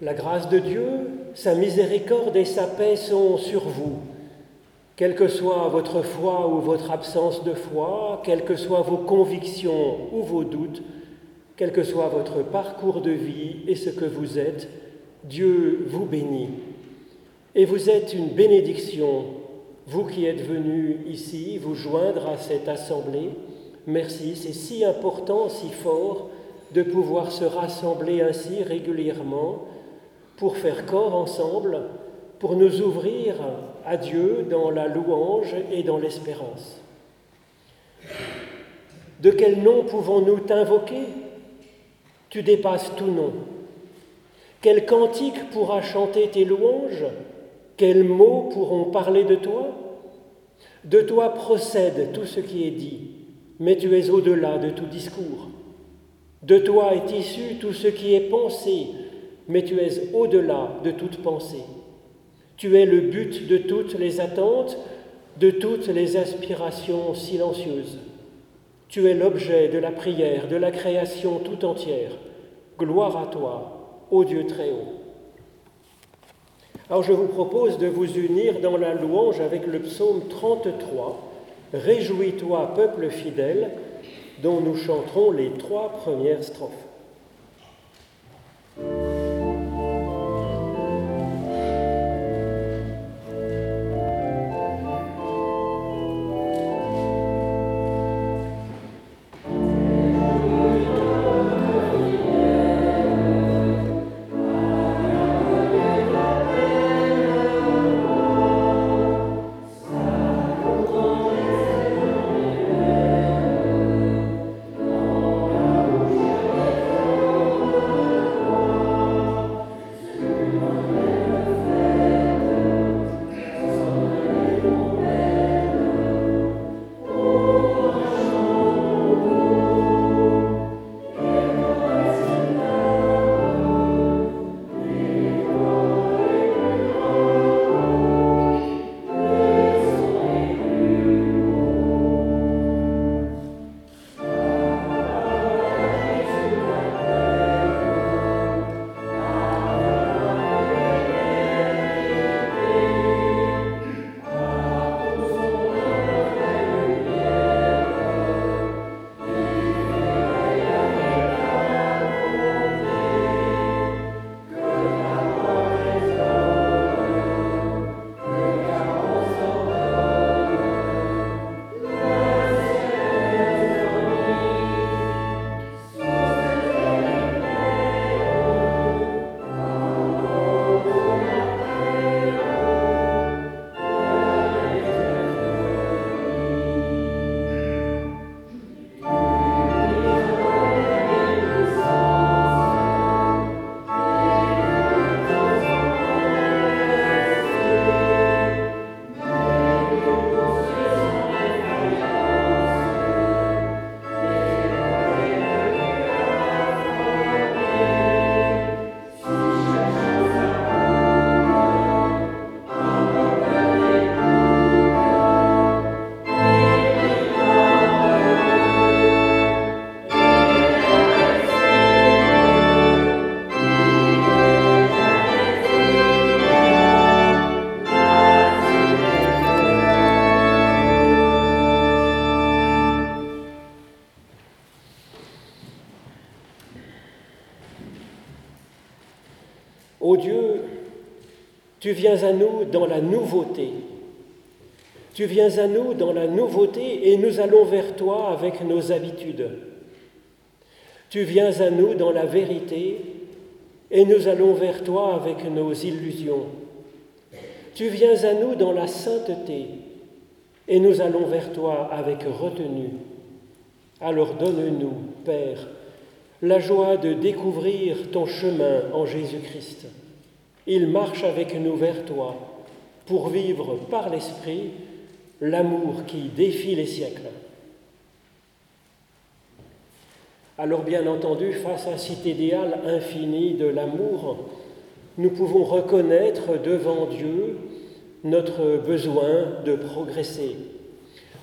La grâce de Dieu, sa miséricorde et sa paix sont sur vous. Quelle que soit votre foi ou votre absence de foi, quelles que soient vos convictions ou vos doutes, quel que soit votre parcours de vie et ce que vous êtes, Dieu vous bénit. Et vous êtes une bénédiction, vous qui êtes venus ici vous joindre à cette assemblée. Merci, c'est si important, si fort de pouvoir se rassembler ainsi régulièrement pour faire corps ensemble, pour nous ouvrir à Dieu dans la louange et dans l'espérance. De quel nom pouvons-nous t'invoquer? Tu dépasses tout nom. Quel cantique pourra chanter tes louanges? Quels mots pourront parler de toi? De toi procède tout ce qui est dit, mais tu es au-delà de tout discours. De toi est issu tout ce qui est pensé, mais tu es au-delà de toute pensée. Tu es le but de toutes les attentes, de toutes les aspirations silencieuses. Tu es l'objet de la prière, de la création tout entière. Gloire à toi, ô Dieu très haut. Alors je vous propose de vous unir dans la louange avec le psaume 33, Réjouis-toi, peuple fidèle, dont nous chanterons les trois premières strophes. À nous dans la nouveauté. Tu viens à nous dans la nouveauté et nous allons vers toi avec nos habitudes. Tu viens à nous dans la vérité et nous allons vers toi avec nos illusions. Tu viens à nous dans la sainteté et nous allons vers toi avec retenue. Alors donne-nous, Père, la joie de découvrir ton chemin en Jésus-Christ. Il marche avec nous vers toi pour vivre par l'Esprit l'amour qui défie les siècles. Alors bien entendu, face à cet idéal infini de l'amour, nous pouvons reconnaître devant Dieu notre besoin de progresser.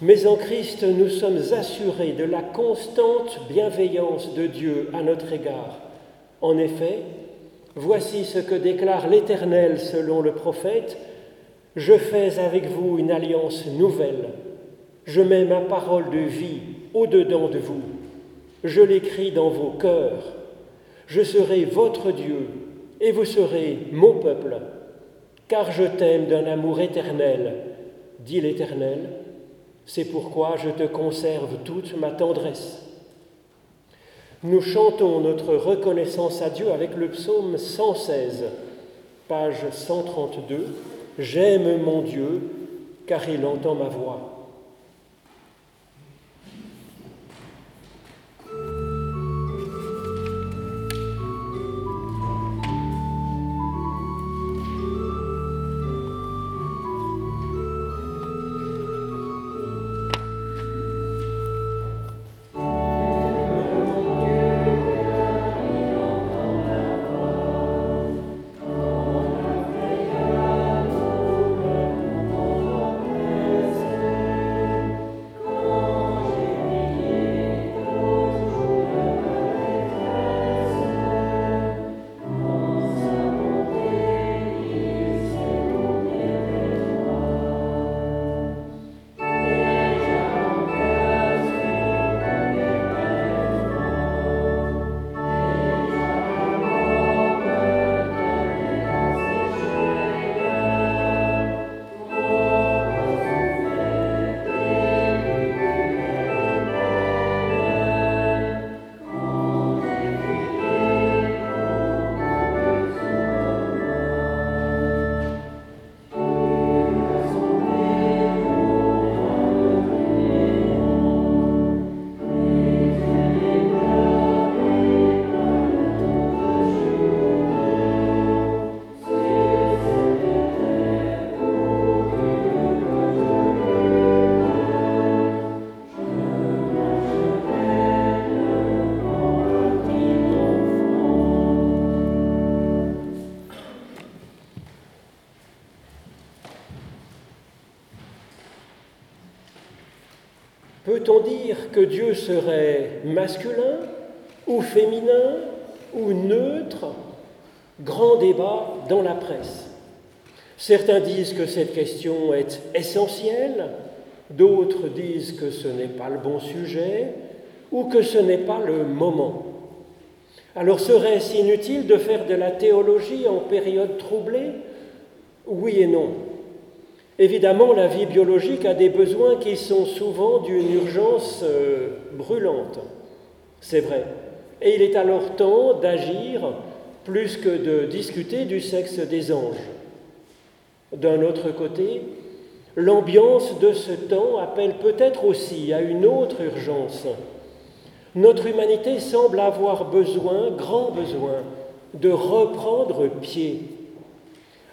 Mais en Christ, nous sommes assurés de la constante bienveillance de Dieu à notre égard. En effet, Voici ce que déclare l'Éternel selon le prophète. Je fais avec vous une alliance nouvelle. Je mets ma parole de vie au-dedans de vous. Je l'écris dans vos cœurs. Je serai votre Dieu et vous serez mon peuple, car je t'aime d'un amour éternel, dit l'Éternel. C'est pourquoi je te conserve toute ma tendresse. Nous chantons notre reconnaissance à Dieu avec le psaume 116, page 132. J'aime mon Dieu car il entend ma voix. Peut-on dire que Dieu serait masculin ou féminin ou neutre? Grand débat dans la presse. Certains disent que cette question est essentielle, d'autres disent que ce n'est pas le bon sujet ou que ce n'est pas le moment. Alors serait-ce inutile de faire de la théologie en période troublée? Oui et non. Évidemment, la vie biologique a des besoins qui sont souvent d'une urgence euh, brûlante. C'est vrai. Et il est alors temps d'agir plus que de discuter du sexe des anges. D'un autre côté, l'ambiance de ce temps appelle peut-être aussi à une autre urgence. Notre humanité semble avoir besoin, grand besoin, de reprendre pied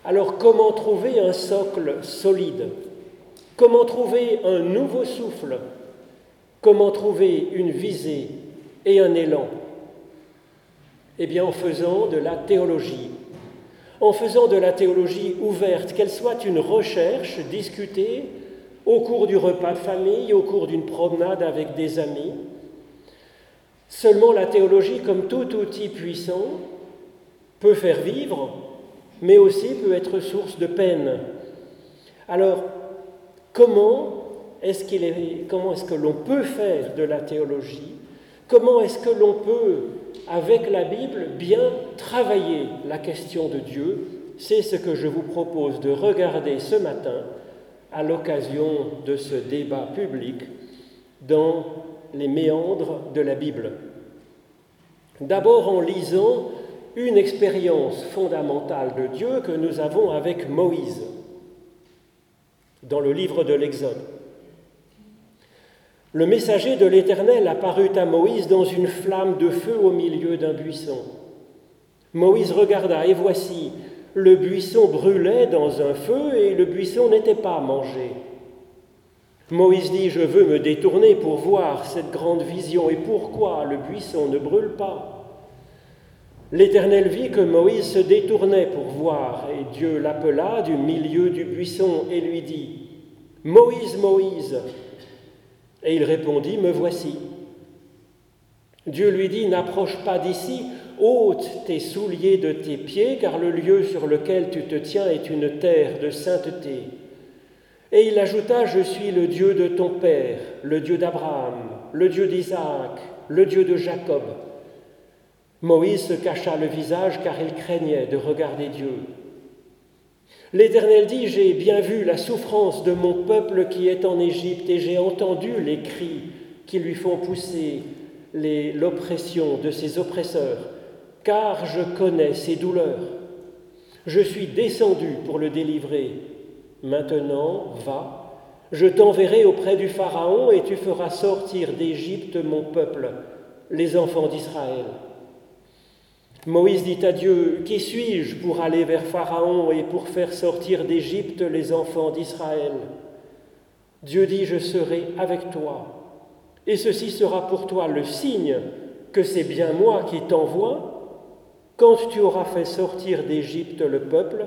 alors comment trouver un socle solide? Comment trouver un nouveau souffle? Comment trouver une visée et un élan? Eh bien en faisant de la théologie. En faisant de la théologie ouverte, qu'elle soit une recherche discutée au cours du repas de famille, au cours d'une promenade avec des amis. Seulement la théologie, comme tout outil puissant, peut faire vivre mais aussi peut être source de peine. Alors, comment est-ce que l'on peut faire de la théologie? Comment est-ce que l'on peut, avec la Bible, bien travailler la question de Dieu? C'est ce que je vous propose de regarder ce matin à l'occasion de ce débat public dans les méandres de la Bible. D'abord en lisant une expérience fondamentale de Dieu que nous avons avec Moïse dans le livre de l'Exode. Le messager de l'Éternel apparut à Moïse dans une flamme de feu au milieu d'un buisson. Moïse regarda et voici, le buisson brûlait dans un feu et le buisson n'était pas mangé. Moïse dit, je veux me détourner pour voir cette grande vision et pourquoi le buisson ne brûle pas? L'Éternel vit que Moïse se détournait pour voir, et Dieu l'appela du milieu du buisson et lui dit, Moïse, Moïse. Et il répondit, Me voici. Dieu lui dit, N'approche pas d'ici, ôte tes souliers de tes pieds, car le lieu sur lequel tu te tiens est une terre de sainteté. Et il ajouta, Je suis le Dieu de ton Père, le Dieu d'Abraham, le Dieu d'Isaac, le Dieu de Jacob. Moïse se cacha le visage car il craignait de regarder Dieu. L'Éternel dit, J'ai bien vu la souffrance de mon peuple qui est en Égypte et j'ai entendu les cris qui lui font pousser l'oppression de ses oppresseurs, car je connais ses douleurs. Je suis descendu pour le délivrer. Maintenant, va, je t'enverrai auprès du Pharaon et tu feras sortir d'Égypte mon peuple, les enfants d'Israël. Moïse dit à Dieu, Qui suis-je pour aller vers Pharaon et pour faire sortir d'Égypte les enfants d'Israël? Dieu dit, Je serai avec toi, et ceci sera pour toi le signe que c'est bien moi qui t'envoie. Quand tu auras fait sortir d'Égypte le peuple,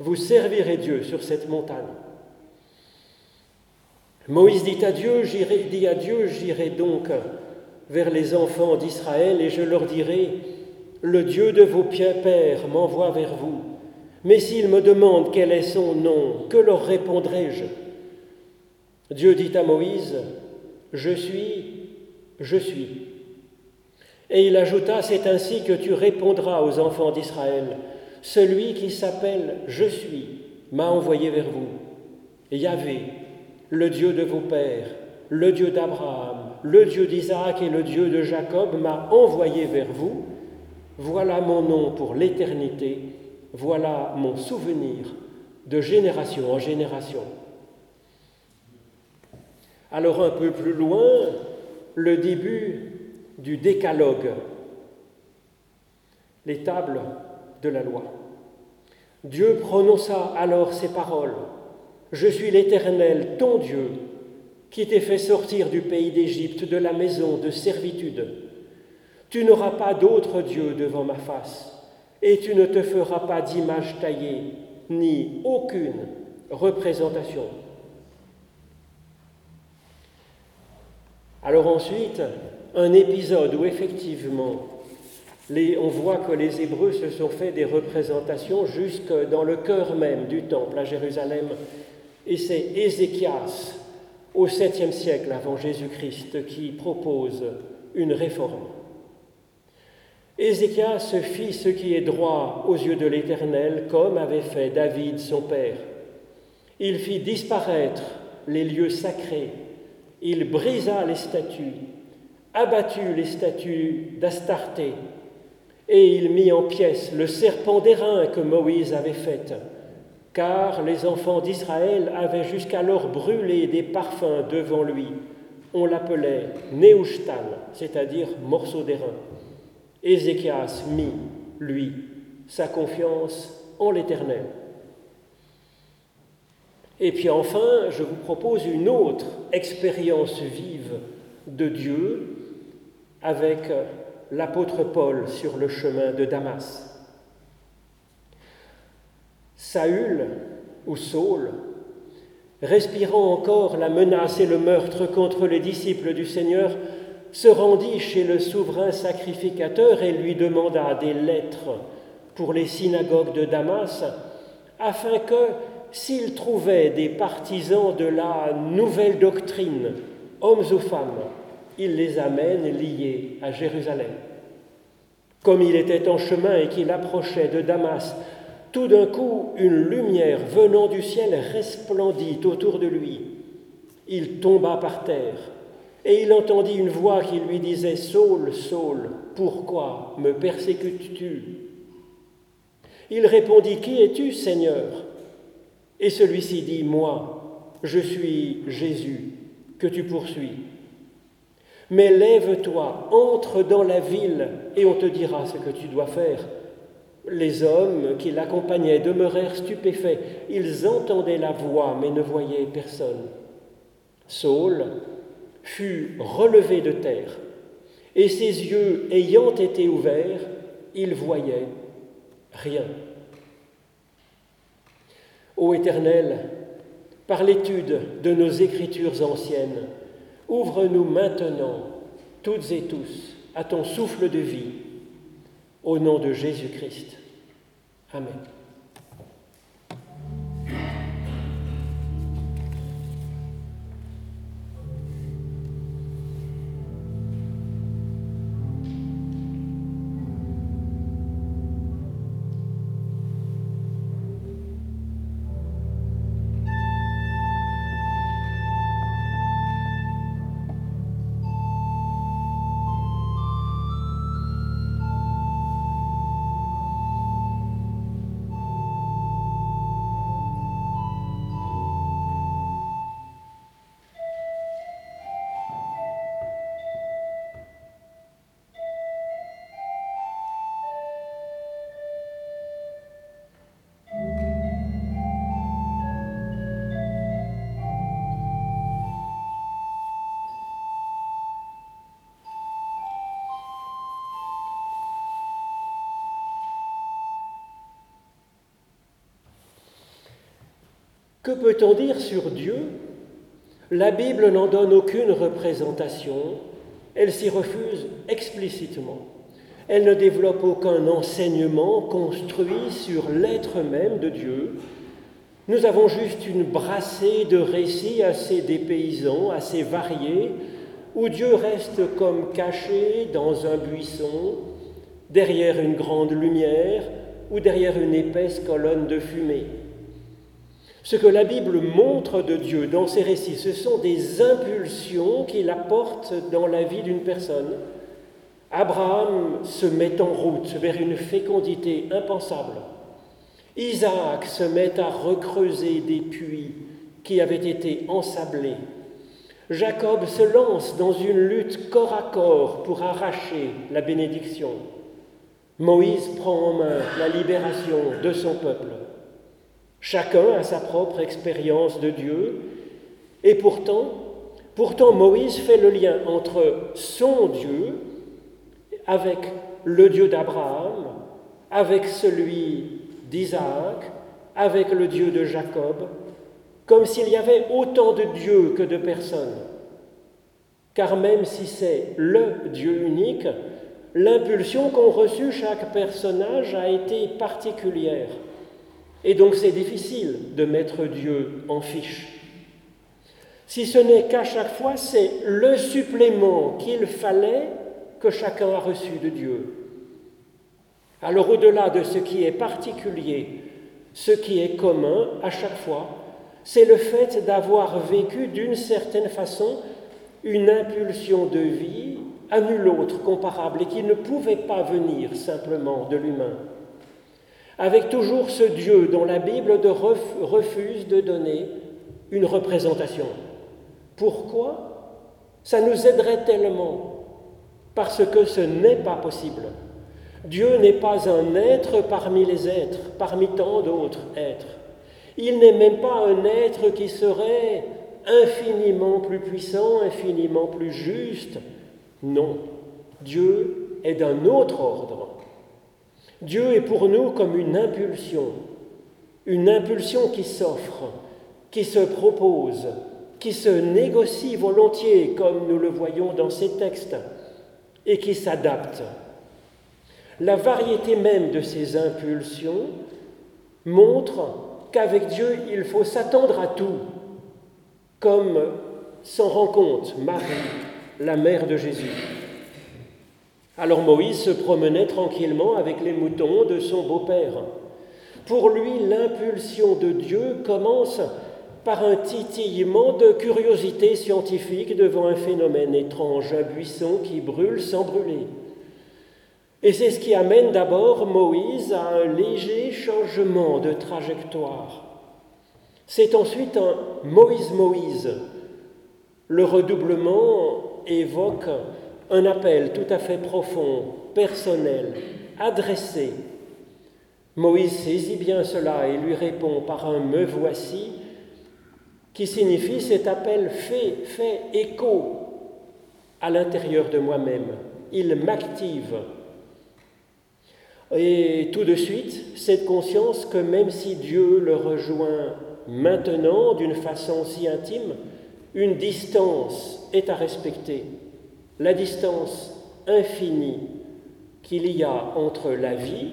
vous servirez Dieu sur cette montagne. Moïse dit à Dieu, j'irai, dit à Dieu, j'irai donc vers les enfants d'Israël et je leur dirai, le Dieu de vos pères m'envoie vers vous. Mais s'ils me demandent quel est son nom, que leur répondrai-je? Dieu dit à Moïse, Je suis, je suis. Et il ajouta, C'est ainsi que tu répondras aux enfants d'Israël. Celui qui s'appelle Je suis m'a envoyé vers vous. Yahvé, le Dieu de vos pères, le Dieu d'Abraham, le Dieu d'Isaac et le Dieu de Jacob m'a envoyé vers vous voilà mon nom pour l'éternité, voilà mon souvenir de génération en génération. Alors un peu plus loin, le début du décalogue, les tables de la loi. Dieu prononça alors ces paroles. Je suis l'Éternel, ton Dieu, qui t'ai fait sortir du pays d'Égypte, de la maison de servitude. Tu n'auras pas d'autre Dieu devant ma face, et tu ne te feras pas d'image taillée, ni aucune représentation. Alors ensuite, un épisode où effectivement, on voit que les Hébreux se sont fait des représentations jusque dans le cœur même du temple à Jérusalem, et c'est Ézéchias, au 7e siècle avant Jésus-Christ, qui propose une réforme. Ézéchias fit ce qui est droit aux yeux de l'Éternel, comme avait fait David son père. Il fit disparaître les lieux sacrés, il brisa les statues, abattit les statues d'Astarté, et il mit en pièces le serpent d'airain que Moïse avait fait, car les enfants d'Israël avaient jusqu'alors brûlé des parfums devant lui. On l'appelait Néushtan, c'est-à-dire morceau d'airain. Ézéchias mit, lui, sa confiance en l'Éternel. Et puis enfin, je vous propose une autre expérience vive de Dieu avec l'apôtre Paul sur le chemin de Damas. Saül ou Saul, respirant encore la menace et le meurtre contre les disciples du Seigneur, se rendit chez le souverain sacrificateur et lui demanda des lettres pour les synagogues de Damas, afin que, s'il trouvait des partisans de la nouvelle doctrine, hommes ou femmes, il les amène liés à Jérusalem. Comme il était en chemin et qu'il approchait de Damas, tout d'un coup une lumière venant du ciel resplendit autour de lui. Il tomba par terre et il entendit une voix qui lui disait, Saul, Saul, pourquoi me persécutes-tu? Il répondit, Qui es-tu, Seigneur? Et celui-ci dit, Moi, je suis Jésus, que tu poursuis. Mais lève-toi, entre dans la ville, et on te dira ce que tu dois faire. Les hommes qui l'accompagnaient demeurèrent stupéfaits. Ils entendaient la voix, mais ne voyaient personne. Saul, fut relevé de terre, et ses yeux ayant été ouverts, il voyait rien. Ô Éternel, par l'étude de nos écritures anciennes, ouvre-nous maintenant, toutes et tous, à ton souffle de vie, Au nom de Jésus-Christ. Amen. Que peut-on dire sur Dieu? La Bible n'en donne aucune représentation, elle s'y refuse explicitement. Elle ne développe aucun enseignement construit sur l'être même de Dieu. Nous avons juste une brassée de récits assez dépaysants, assez variés, où Dieu reste comme caché dans un buisson, derrière une grande lumière ou derrière une épaisse colonne de fumée. Ce que la Bible montre de Dieu dans ses récits, ce sont des impulsions qu'il apporte dans la vie d'une personne. Abraham se met en route vers une fécondité impensable. Isaac se met à recreuser des puits qui avaient été ensablés. Jacob se lance dans une lutte corps à corps pour arracher la bénédiction. Moïse prend en main la libération de son peuple. Chacun a sa propre expérience de Dieu. Et pourtant, pourtant, Moïse fait le lien entre son Dieu avec le Dieu d'Abraham, avec celui d'Isaac, avec le Dieu de Jacob, comme s'il y avait autant de dieux que de personnes. Car même si c'est le Dieu unique, l'impulsion qu'ont reçue chaque personnage a été particulière. Et donc c'est difficile de mettre Dieu en fiche. Si ce n'est qu'à chaque fois, c'est le supplément qu'il fallait que chacun a reçu de Dieu. Alors au-delà de ce qui est particulier, ce qui est commun à chaque fois, c'est le fait d'avoir vécu d'une certaine façon une impulsion de vie à nul autre comparable et qui ne pouvait pas venir simplement de l'humain avec toujours ce Dieu dont la Bible refuse de donner une représentation. Pourquoi? Ça nous aiderait tellement, parce que ce n'est pas possible. Dieu n'est pas un être parmi les êtres, parmi tant d'autres êtres. Il n'est même pas un être qui serait infiniment plus puissant, infiniment plus juste. Non, Dieu est d'un autre ordre. Dieu est pour nous comme une impulsion, une impulsion qui s'offre, qui se propose, qui se négocie volontiers, comme nous le voyons dans ces textes, et qui s'adapte. La variété même de ces impulsions montre qu'avec Dieu, il faut s'attendre à tout, comme s'en rend compte Marie, la mère de Jésus. Alors Moïse se promenait tranquillement avec les moutons de son beau-père. Pour lui, l'impulsion de Dieu commence par un titillement de curiosité scientifique devant un phénomène étrange, un buisson qui brûle sans brûler. Et c'est ce qui amène d'abord Moïse à un léger changement de trajectoire. C'est ensuite un Moïse-Moïse. Le redoublement évoque un appel tout à fait profond, personnel, adressé. Moïse saisit bien cela et lui répond par un me voici, qui signifie cet appel fait, écho à l'intérieur de moi-même. Il m'active. Et tout de suite, cette conscience que même si Dieu le rejoint maintenant d'une façon si intime, une distance est à respecter la distance infinie qu'il y a entre la vie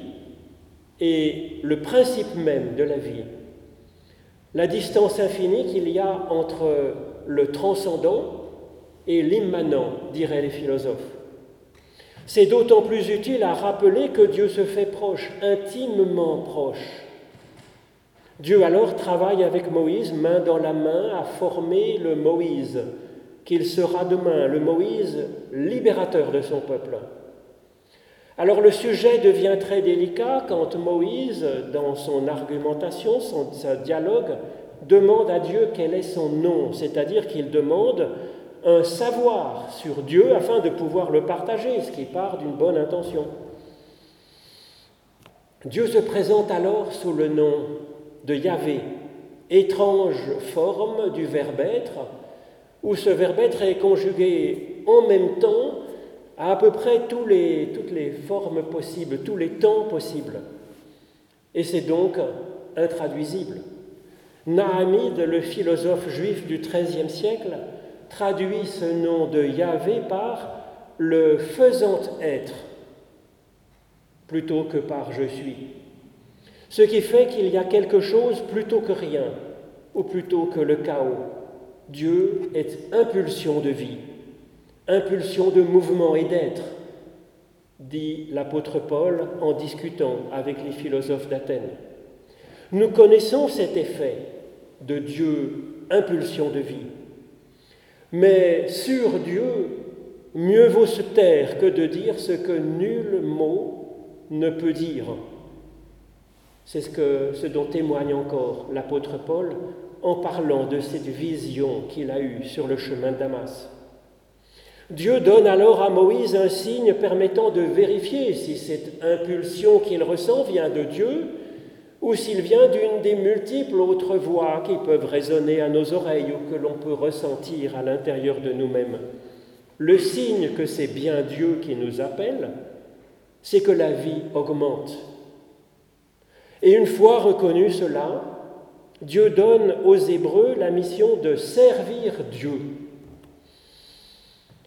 et le principe même de la vie, la distance infinie qu'il y a entre le transcendant et l'immanent, diraient les philosophes. C'est d'autant plus utile à rappeler que Dieu se fait proche, intimement proche. Dieu alors travaille avec Moïse main dans la main à former le Moïse qu'il sera demain, le Moïse libérateur de son peuple. Alors le sujet devient très délicat quand Moïse, dans son argumentation, son, dialogue, demande à Dieu quel est son nom, c'est-à-dire qu'il demande un savoir sur Dieu afin de pouvoir le partager, ce qui part d'une bonne intention. Dieu se présente alors sous le nom de Yahvé, étrange forme du verbe être, où ce verbe être est conjugué en même temps à à peu près toutes les formes possibles, tous les temps possibles. Et c'est donc intraduisible. Nahamid, le philosophe juif du XIIIe siècle, traduit ce nom de Yahvé par le faisant être plutôt que par je suis. Ce qui fait qu'il y a quelque chose plutôt que rien, ou plutôt que le chaos. Dieu est impulsion de vie, impulsion de mouvement et d'être, dit l'apôtre Paul en discutant avec les philosophes d'Athènes. Nous connaissons cet effet de Dieu, impulsion de vie. Mais sur Dieu, mieux vaut se taire que de dire ce que nul mot ne peut dire. C'est ce, dont témoigne encore l'apôtre Paul en parlant de cette vision qu'il a eue sur le chemin de Damas. Dieu donne alors à Moïse un signe permettant de vérifier si cette impulsion qu'il ressent vient de Dieu ou s'il vient d'une des multiples autres voix qui peuvent résonner à nos oreilles ou que l'on peut ressentir à l'intérieur de nous-mêmes. Le signe que c'est bien Dieu qui nous appelle, c'est que la vie augmente. Et une fois reconnu cela, Dieu donne aux Hébreux la mission de servir Dieu.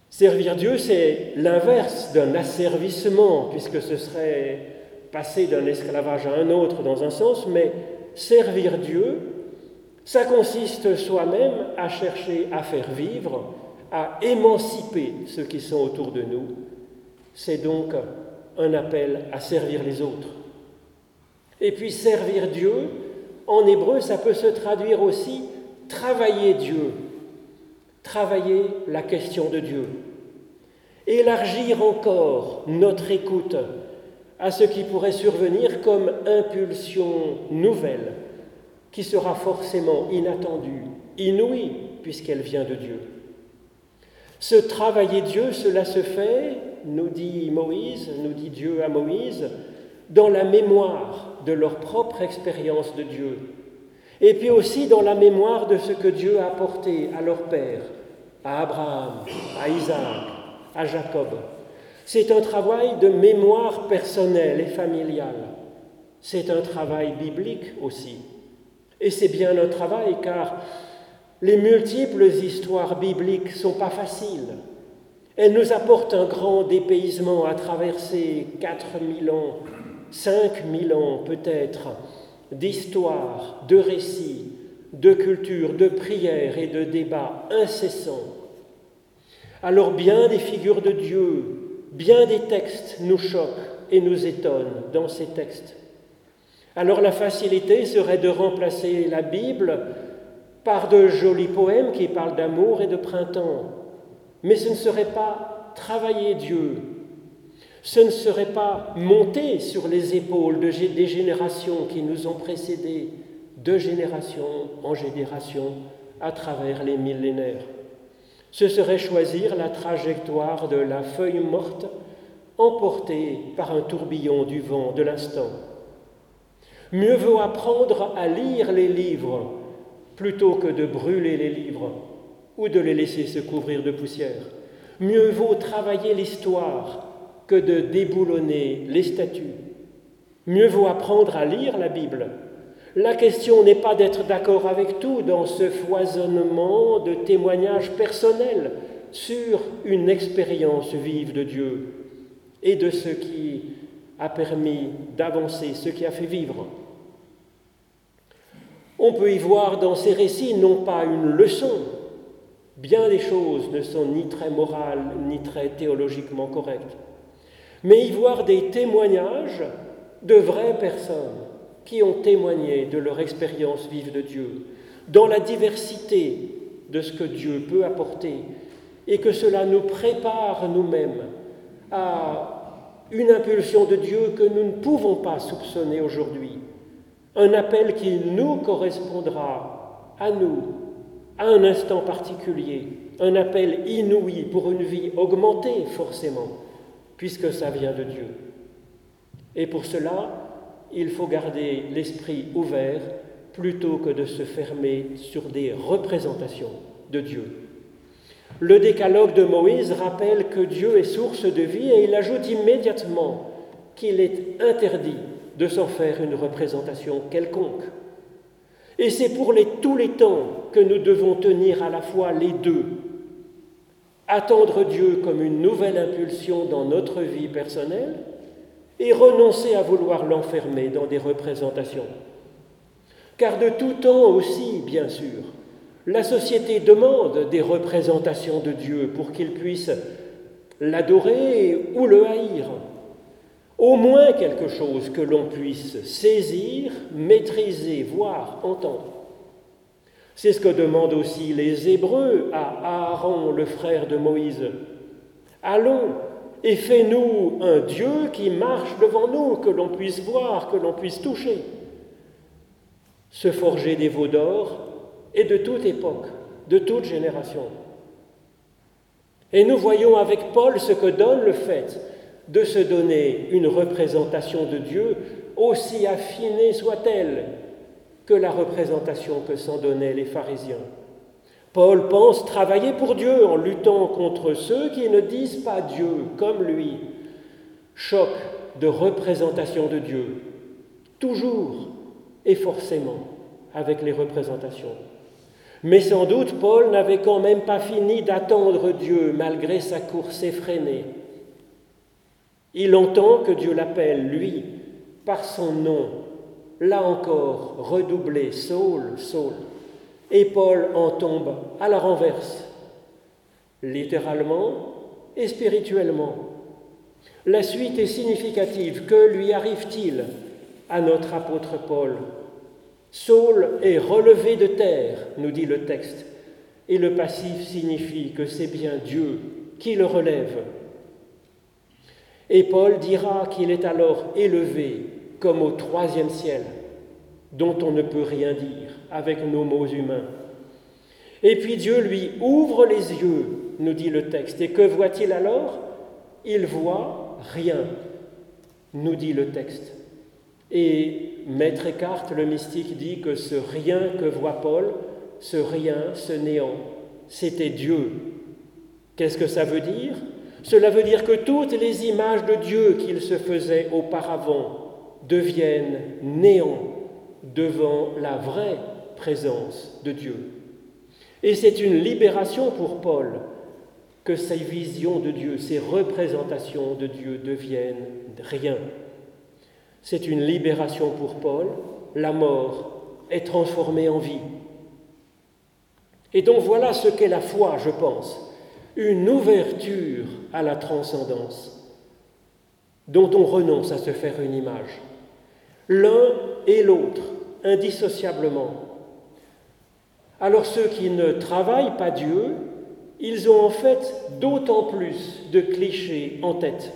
Servir Dieu, c'est l'inverse d'un asservissement, puisque ce serait passer d'un esclavage à un autre dans un sens, mais servir Dieu, ça consiste soi-même à chercher à faire vivre, à émanciper ceux qui sont autour de nous. C'est donc un appel à servir les autres. Et puis servir Dieu, en hébreu, ça peut se traduire aussi travailler Dieu, travailler la question de Dieu, élargir encore notre écoute à ce qui pourrait survenir comme impulsion nouvelle, qui sera forcément inattendue, inouïe, puisqu'elle vient de Dieu. Ce travailler Dieu, cela se fait, nous dit Moïse, nous dit Dieu à Moïse, dans la mémoire de leur propre expérience de Dieu, et puis aussi dans la mémoire de ce que Dieu a apporté à leur père, à Abraham, à Isaac, à Jacob. C'est un travail de mémoire personnelle et familiale. C'est un travail biblique aussi. Et c'est bien un travail car les multiples histoires bibliques ne sont pas faciles. Elles nous apportent un grand dépaysement à traverser 4000 ans 5000 ans peut-être d'histoire, de récits, de culture, de prières et de débats incessants. Alors bien des figures de Dieu, bien des textes nous choquent et nous étonnent dans ces textes. Alors la facilité serait de remplacer la Bible par de jolis poèmes qui parlent d'amour et de printemps. Mais ce ne serait pas travailler Dieu, ce ne serait pas monter sur les épaules de, des générations qui nous ont précédés, de génération en génération, à travers les millénaires. Ce serait choisir la trajectoire de la feuille morte emportée par un tourbillon du vent de l'instant. Mieux vaut apprendre à lire les livres plutôt que de brûler les livres ou de les laisser se couvrir de poussière. Mieux vaut travailler l'histoire que de déboulonner les statues. Mieux vaut apprendre à lire la Bible. La question n'est pas d'être d'accord avec tout dans ce foisonnement de témoignages personnels sur une expérience vive de Dieu. et de ce qui a permis d'avancer, ce qui a fait vivre. On peut y voir dans ces récits non pas une leçon, bien des choses ne sont ni très morales ni très théologiquement correctes, mais y voir des témoignages de vraies personnes qui ont témoigné de leur expérience vive de Dieu, dans la diversité de ce que Dieu peut apporter, et que cela nous prépare nous-mêmes à une impulsion de Dieu que nous ne pouvons pas soupçonner aujourd'hui, un appel qui nous correspondra à nous, à un instant particulier, un appel inouï pour une vie augmentée forcément, puisque ça vient de Dieu. Et pour cela, il faut garder l'esprit ouvert plutôt que de se fermer sur des représentations de Dieu. Le décalogue de Moïse rappelle que Dieu est source de vie et il ajoute immédiatement qu'il est interdit de s'en faire une représentation quelconque. Et c'est pour tous les temps que nous devons tenir à la fois les deux. Attendre Dieu comme une nouvelle impulsion dans notre vie personnelle et renoncer à vouloir l'enfermer dans des représentations. Car de tout temps aussi, bien sûr, la société demande des représentations de Dieu pour qu'il puisse l'adorer ou le haïr. Au moins quelque chose que l'on puisse saisir, maîtriser, voir, entendre. C'est ce que demandent aussi les Hébreux à Aaron, le frère de Moïse. Allons, et fais-nous un Dieu qui marche devant nous, que l'on puisse voir, que l'on puisse toucher. Se forger des veaux d'or et de toute époque, de toute génération. Et nous voyons avec Paul ce que donne le fait de se donner une représentation de Dieu, aussi affinée soit-elle que la représentation que s'en donnaient les pharisiens. Paul pense travailler pour Dieu en luttant contre ceux qui ne disent pas Dieu comme lui. Choc de représentation de Dieu, toujours et forcément avec les représentations. Mais sans doute Paul n'avait quand même pas fini d'attendre Dieu malgré sa course effrénée. Il entend que Dieu l'appelle, lui, par son nom, là encore redoublé, Saul, Saul et Paul en tombe à la renverse, littéralement et spirituellement. La suite est significative. Que lui arrive-t-il à notre apôtre Paul? Saul est relevé de terre, nous dit le texte, et le passif signifie que c'est bien Dieu qui le relève. Et Paul dira qu'il est alors élevé comme au troisième ciel, dont on ne peut rien dire avec nos mots humains. Et puis Dieu lui ouvre les yeux, nous dit le texte. Et que voit-il alors? Il voit rien, nous dit le texte. Et Maître Eckhart, le mystique, dit que ce rien que voit Paul, ce rien, ce néant, c'était Dieu. Qu'est-ce que ça veut dire? Cela veut dire que toutes les images de Dieu qu'il se faisait auparavant deviennent néant devant la vraie présence de Dieu. Et c'est une libération pour Paul que ces visions de Dieu, ces représentations de Dieu deviennent rien. C'est une libération pour Paul. La mort est transformée en vie. Et donc voilà ce qu'est la foi, je pense. Une ouverture à la transcendance dont on renonce à se faire une image. L'un et l'autre, indissociablement, alors ceux qui ne travaillent pas Dieu, ils ont en fait d'autant plus de clichés en tête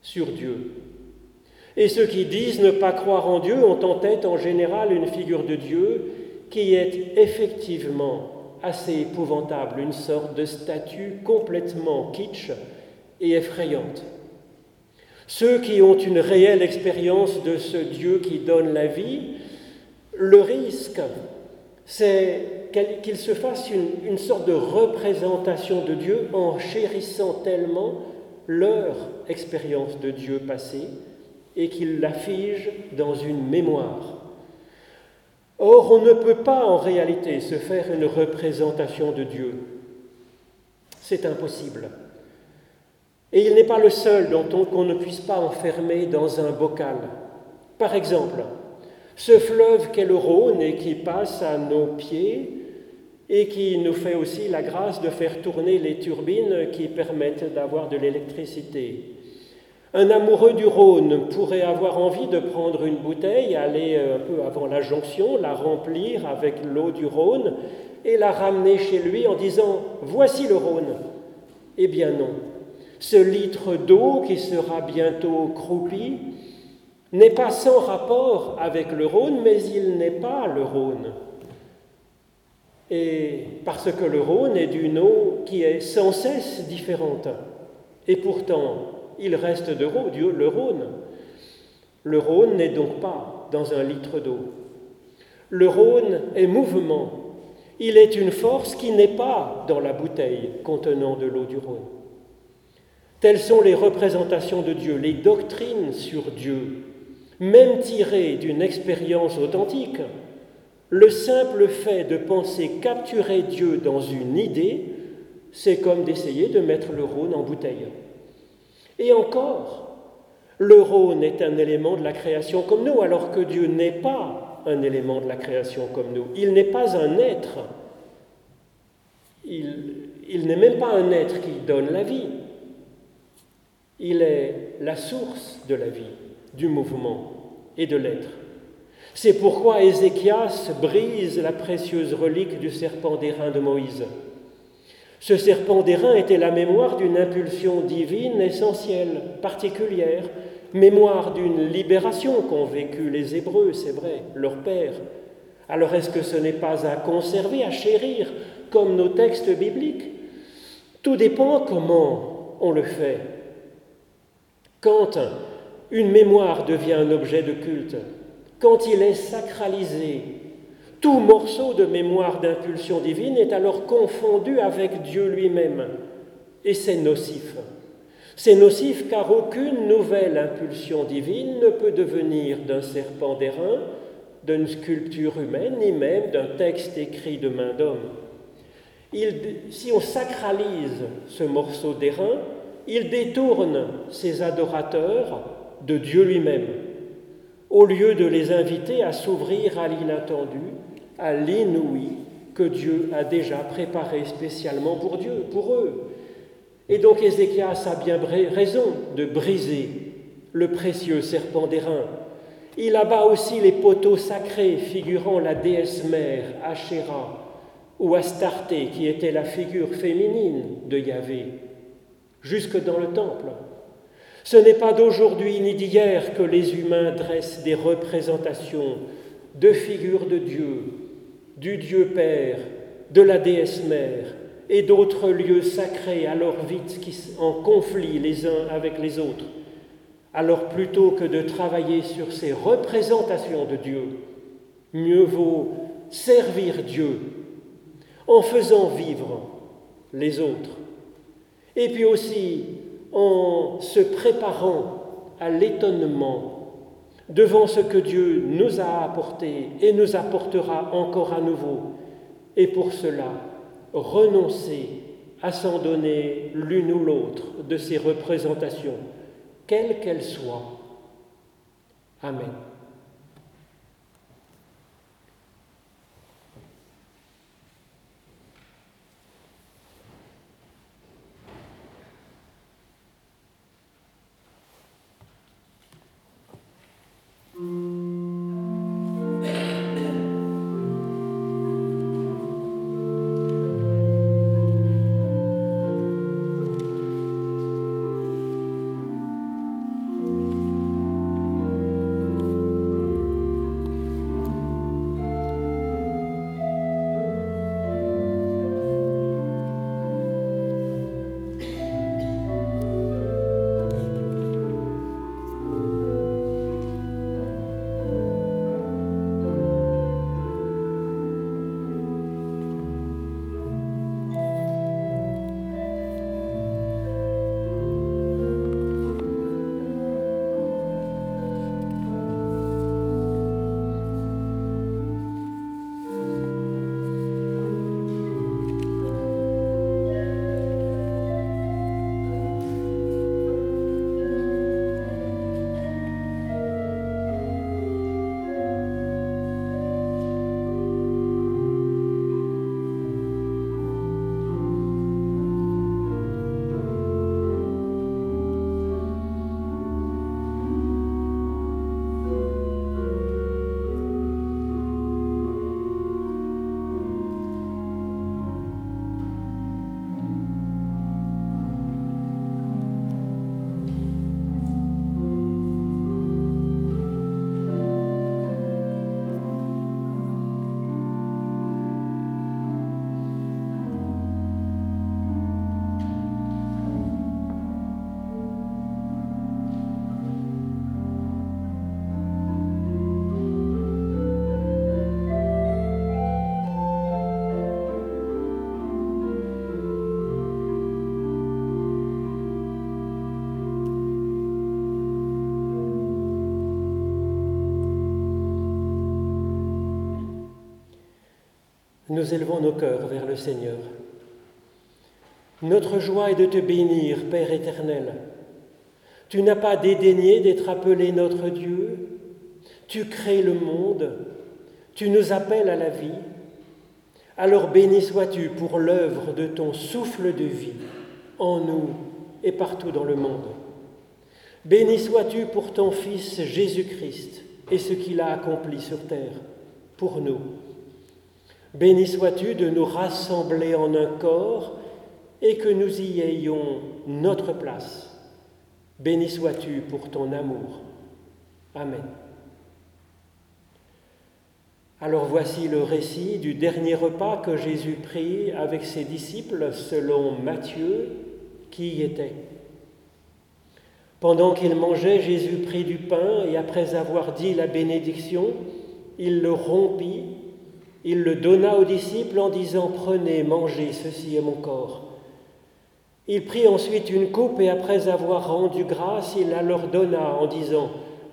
sur Dieu. Et ceux qui disent ne pas croire en Dieu ont en tête en général une figure de Dieu qui est effectivement assez épouvantable, une sorte de statue complètement kitsch et effrayante. Ceux qui ont une réelle expérience de ce Dieu qui donne la vie, le risque c'est qu'il se fasse une, sorte de représentation de Dieu en chérissant tellement leur expérience de Dieu passé et qu'il la fige dans une mémoire. Or, on ne peut pas en réalité se faire une représentation de Dieu. C'est impossible. Et il n'est pas le seul dont on, qu'on ne puisse pas enfermer dans un bocal. Par exemple, ce fleuve qu'est le Rhône et qui passe à nos pieds et qui nous fait aussi la grâce de faire tourner les turbines qui permettent d'avoir de l'électricité. Un amoureux du Rhône pourrait avoir envie de prendre une bouteille, aller un peu avant la jonction, la remplir avec l'eau du Rhône et la ramener chez lui en disant ⁇ Voici le Rhône ⁇ Eh bien non. Ce litre d'eau qui sera bientôt croupi n'est pas sans rapport avec le Rhône, mais il n'est pas le Rhône. Et parce que le Rhône est d'une eau qui est sans cesse différente. Et pourtant, il reste de le Rhône. Le Rhône n'est donc pas dans un litre d'eau. Le Rhône est mouvement. Il est une force qui n'est pas dans la bouteille contenant de l'eau du Rhône. Telles sont les représentations de Dieu, les doctrines sur Dieu, même tirées d'une expérience authentique. Le simple fait de penser capturer Dieu dans une idée, c'est comme d'essayer de mettre le Rhône en bouteille. Et encore, le Rhône est un élément de la création comme nous, alors que Dieu n'est pas un élément de la création comme nous. Il n'est pas un être. Il, n'est même pas un être qui donne la vie. Il est la source de la vie, du mouvement et de l'être. C'est pourquoi Ézéchias brise la précieuse relique du serpent d'airain de Moïse. Ce serpent d'airain était la mémoire d'une impulsion divine essentielle, particulière, mémoire d'une libération qu'ont vécu les Hébreux, c'est vrai, leur père. Alors est-ce que ce n'est pas à conserver, à chérir, comme nos textes bibliques? Tout dépend comment on le fait. Quand une mémoire devient un objet de culte, quand il est sacralisé, tout morceau de mémoire d'impulsion divine est alors confondu avec Dieu lui-même, et c'est nocif. C'est nocif car aucune nouvelle impulsion divine ne peut devenir d'un serpent d'airain, d'une sculpture humaine, ni même d'un texte écrit de main d'homme. si on sacralise ce morceau d'airain, il détourne ses adorateurs de Dieu lui-même, au lieu de les inviter à s'ouvrir à l'inattendu à l'inouï que Dieu a déjà préparé spécialement pour Dieu, pour eux. Et donc Ézéchias a bien raison de briser le précieux serpent d'airain. Il abat aussi les poteaux sacrés figurant la déesse mère, Asherah, ou Astarté, qui était la figure féminine de Yahvé, jusque dans le temple. Ce n'est pas d'aujourd'hui ni d'hier que les humains dressent des représentations de figures de Dieu, du Dieu Père, de la déesse Mère et d'autres lieux sacrés alors vite en conflit les uns avec les autres. Alors plutôt que de travailler sur ces représentations de Dieu, mieux vaut servir Dieu en faisant vivre les autres. Et puis aussi en se préparant à l'étonnement devant ce que Dieu nous a apporté et nous apportera encore à nouveau. Et pour cela, renoncer à s'en donner l'une ou l'autre de ces représentations, quelles qu'elles soient. Amen. Nous élevons nos cœurs vers le Seigneur. Notre joie est de te bénir, Père éternel. Tu n'as pas dédaigné d'être appelé notre Dieu. Tu crées le monde. Tu nous appelles à la vie. Alors béni sois-tu pour l'œuvre de ton souffle de vie en nous et partout dans le monde. Béni sois-tu pour ton Fils Jésus-Christ et ce qu'il a accompli sur terre pour nous. Béni sois-tu de nous rassembler en un corps et que nous y ayons notre place. Béni sois-tu pour ton amour. Amen. Alors voici le récit du dernier repas que Jésus prit avec ses disciples selon Matthieu, qui y était. Pendant qu'il mangeait, Jésus prit du pain et après avoir dit la bénédiction, il le rompit, il le donna aux disciples en disant, Prenez, mangez, ceci est mon corps. Il prit ensuite une coupe et après avoir rendu grâce, il la leur donna en disant,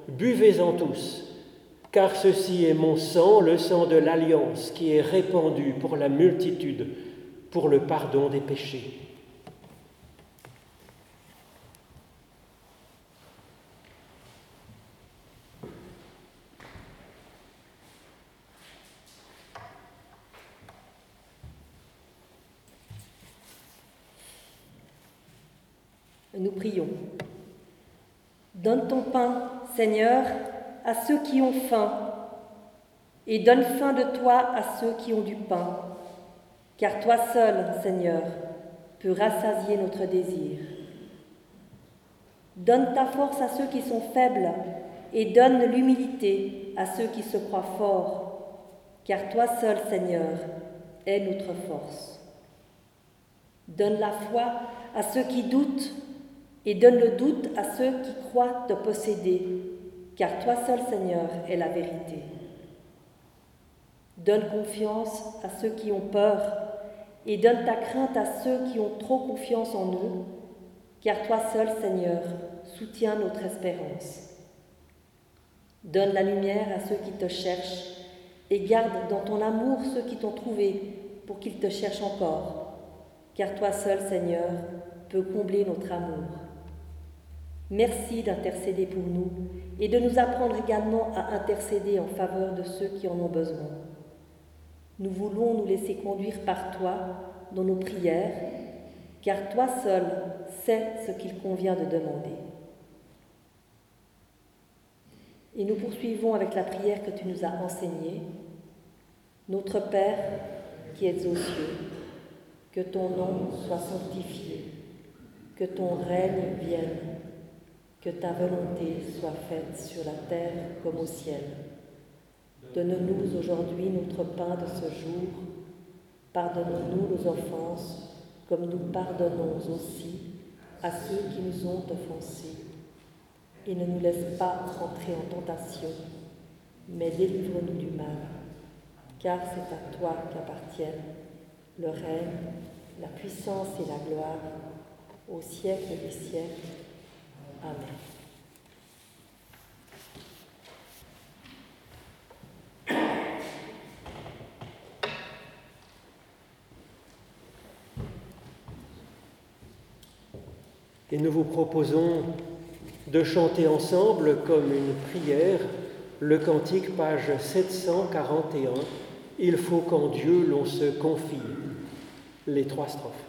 Buvez-en tous, car ceci est mon sang, le sang de l'alliance, qui est répandu pour la multitude, pour le pardon des péchés. Nous Donne ton pain, Seigneur, à ceux qui ont faim, et donne faim de toi à ceux qui ont du pain, car toi seul, Seigneur, peux rassasier notre désir. Donne ta force à ceux qui sont faibles, et donne l'humilité à ceux qui se croient forts, car toi seul, Seigneur, es notre force. Donne la foi à ceux qui doutent et donne le doute à ceux qui croient te posséder, car toi seul, Seigneur, es la vérité. Donne confiance à ceux qui ont peur et donne ta crainte à ceux qui ont trop confiance en nous, car toi seul, Seigneur, soutiens notre espérance. Donne la lumière à ceux qui te cherchent et garde dans ton amour ceux qui t'ont trouvé pour qu'ils te cherchent encore, car toi seul, Seigneur, peux combler notre amour. Merci d'intercéder pour nous et de nous apprendre également à intercéder en faveur de ceux qui en ont besoin. Nous voulons nous laisser conduire par toi dans nos prières, car toi seul sais ce qu'il convient de demander. Et nous poursuivons avec la prière que tu nous as enseignée. Notre Père qui es aux cieux, que ton nom soit sanctifié, que ton règne vienne que ta volonté soit faite sur la terre comme au ciel. Donne-nous aujourd'hui notre pain de ce jour. Pardonne-nous nos offenses, comme nous pardonnons aussi à ceux qui nous ont offensés. Et ne nous laisse pas entrer en tentation, mais délivre-nous du mal, car c'est à toi qu'appartiennent le règne, la puissance et la gloire au siècle des siècles. Amen. Et nous vous proposons de chanter ensemble comme une prière le cantique page 741 Il faut qu'en Dieu l'on se confie. Les trois strophes.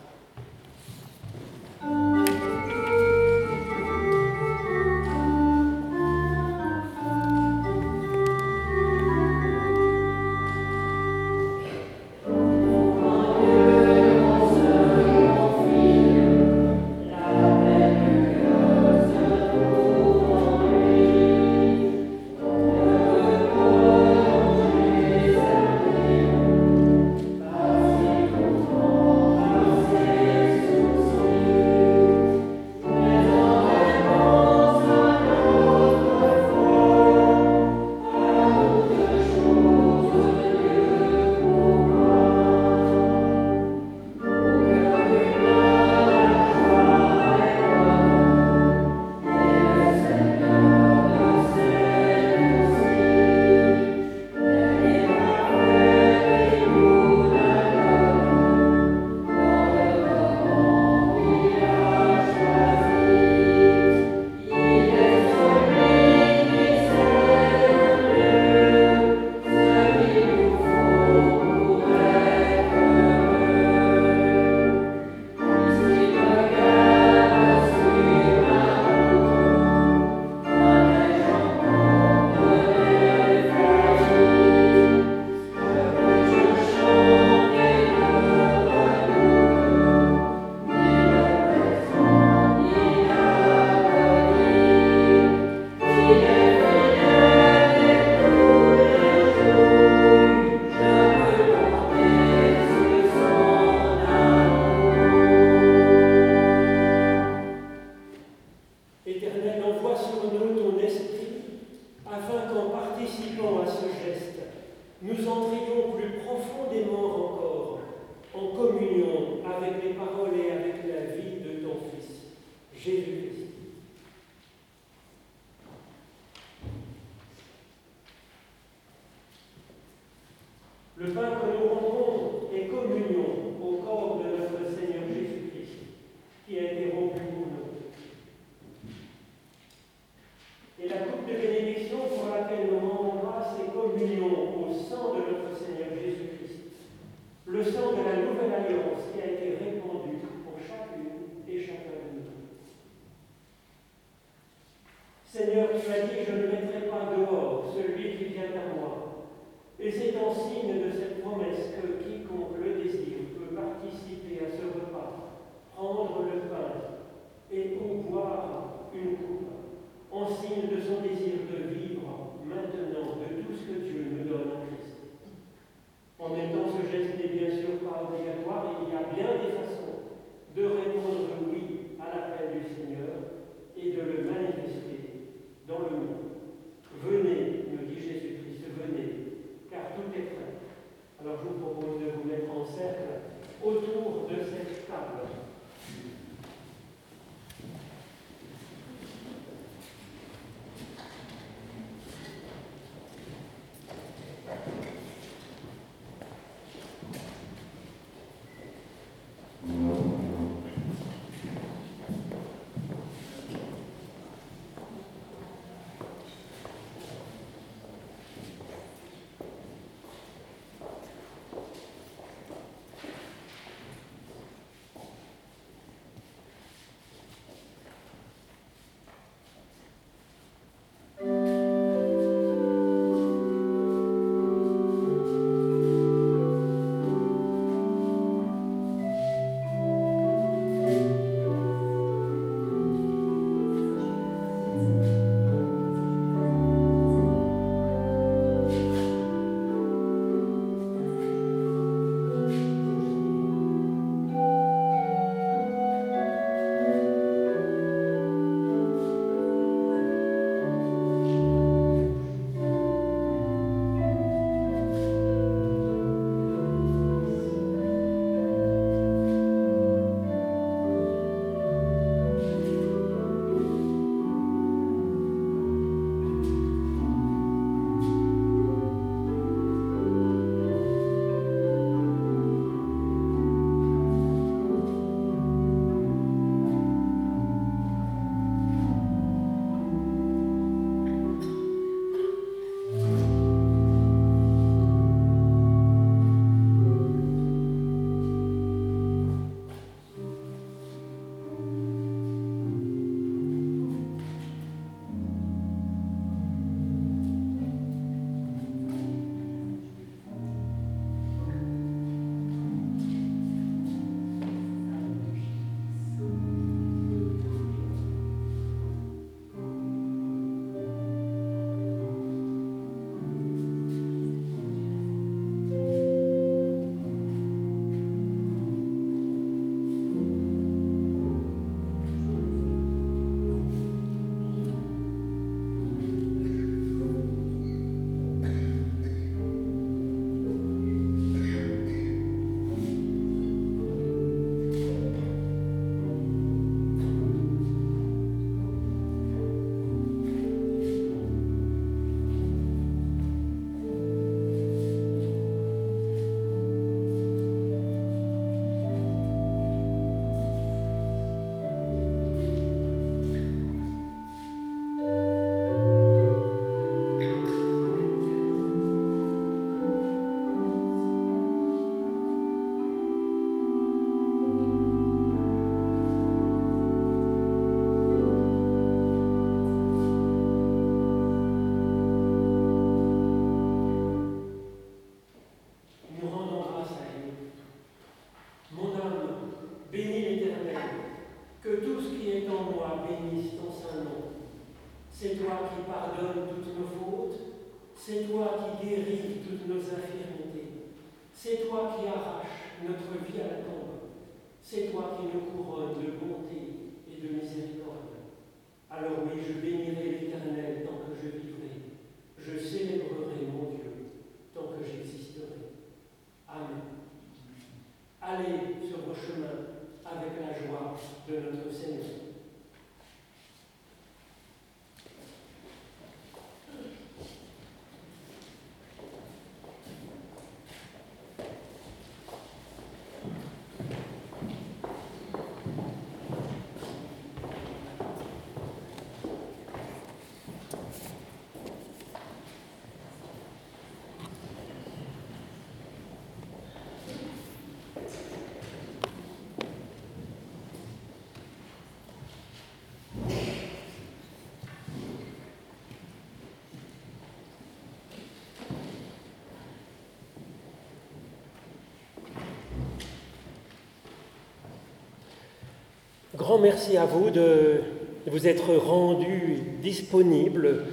Grand merci à vous de vous être rendu disponible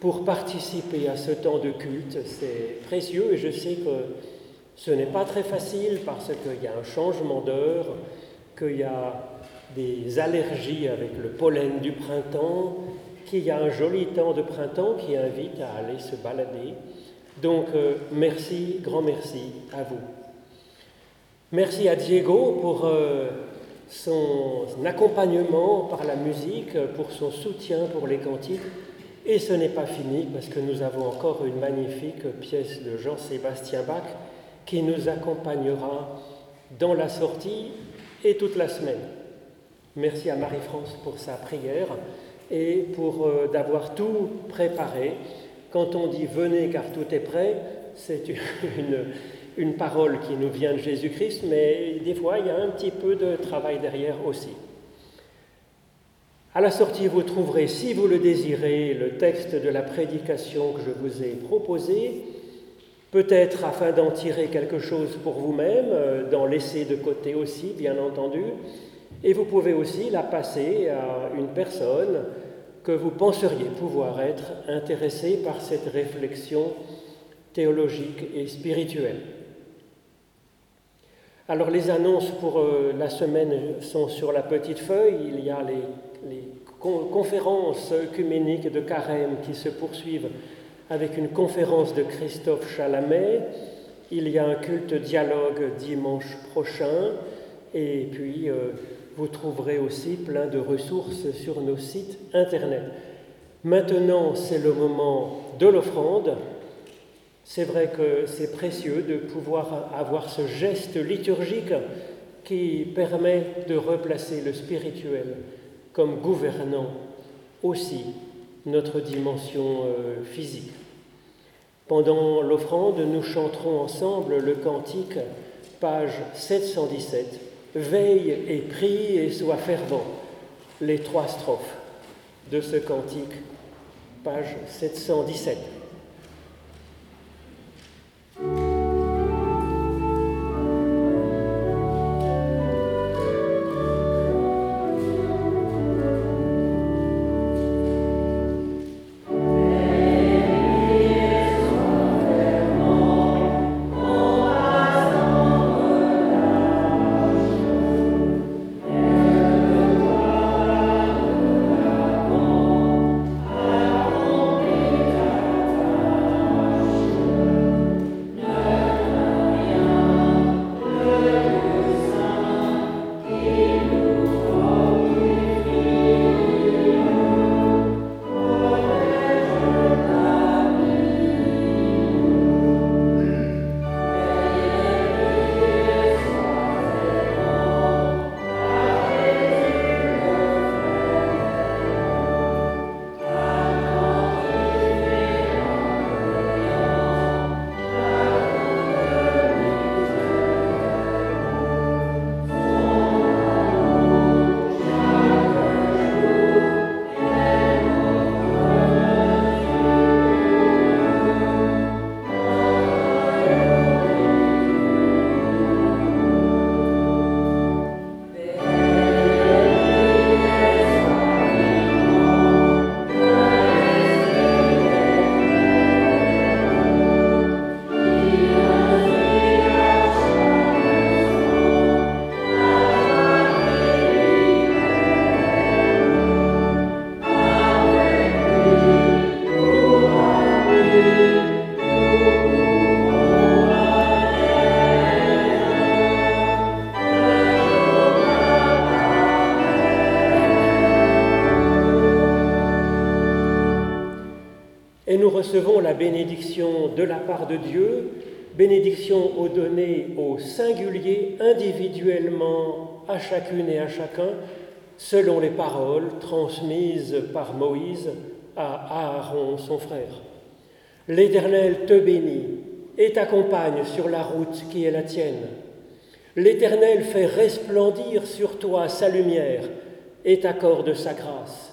pour participer à ce temps de culte. C'est précieux et je sais que ce n'est pas très facile parce qu'il y a un changement d'heure, qu'il y a des allergies avec le pollen du printemps, qu'il y a un joli temps de printemps qui invite à aller se balader. Donc euh, merci, grand merci à vous. Merci à Diego pour euh, son accompagnement par la musique, pour son soutien pour les cantiques. Et ce n'est pas fini parce que nous avons encore une magnifique pièce de Jean-Sébastien Bach qui nous accompagnera dans la sortie et toute la semaine. Merci à Marie-France pour sa prière et pour euh, d'avoir tout préparé. Quand on dit venez car tout est prêt, c'est une, une parole qui nous vient de Jésus-Christ, mais des fois il y a un petit peu de travail derrière aussi. À la sortie, vous trouverez, si vous le désirez, le texte de la prédication que je vous ai proposé, peut-être afin d'en tirer quelque chose pour vous-même, euh, d'en laisser de côté aussi, bien entendu, et vous pouvez aussi la passer à une personne que vous penseriez pouvoir être intéressée par cette réflexion théologique et spirituelle. Alors les annonces pour euh, la semaine sont sur la petite feuille. Il y a les, conférences œcuméniques de Carême qui se poursuivent avec une conférence de Christophe Chalamet. Il y a un culte dialogue dimanche prochain. Et puis euh, vous trouverez aussi plein de ressources sur nos sites internet. Maintenant, c'est le moment de l'offrande. C'est vrai que c'est précieux de pouvoir avoir ce geste liturgique qui permet de replacer le spirituel comme gouvernant aussi notre dimension euh, physique. Pendant l'offrande, nous chanterons ensemble le cantique, page 717, Veille et prie et sois fervent, les trois strophes de ce cantique, page 717. Thank you. Recevons la bénédiction de la part de Dieu, bénédiction au donné au singulier, individuellement à chacune et à chacun, selon les paroles transmises par Moïse à Aaron, son frère. L'Éternel te bénit et t'accompagne sur la route qui est la tienne. L'Éternel fait resplendir sur toi sa lumière et t'accorde sa grâce.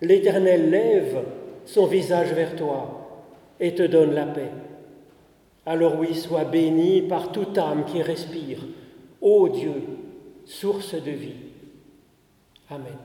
L'Éternel lève son visage vers toi et te donne la paix. Alors oui, sois béni par toute âme qui respire, ô Dieu, source de vie. Amen.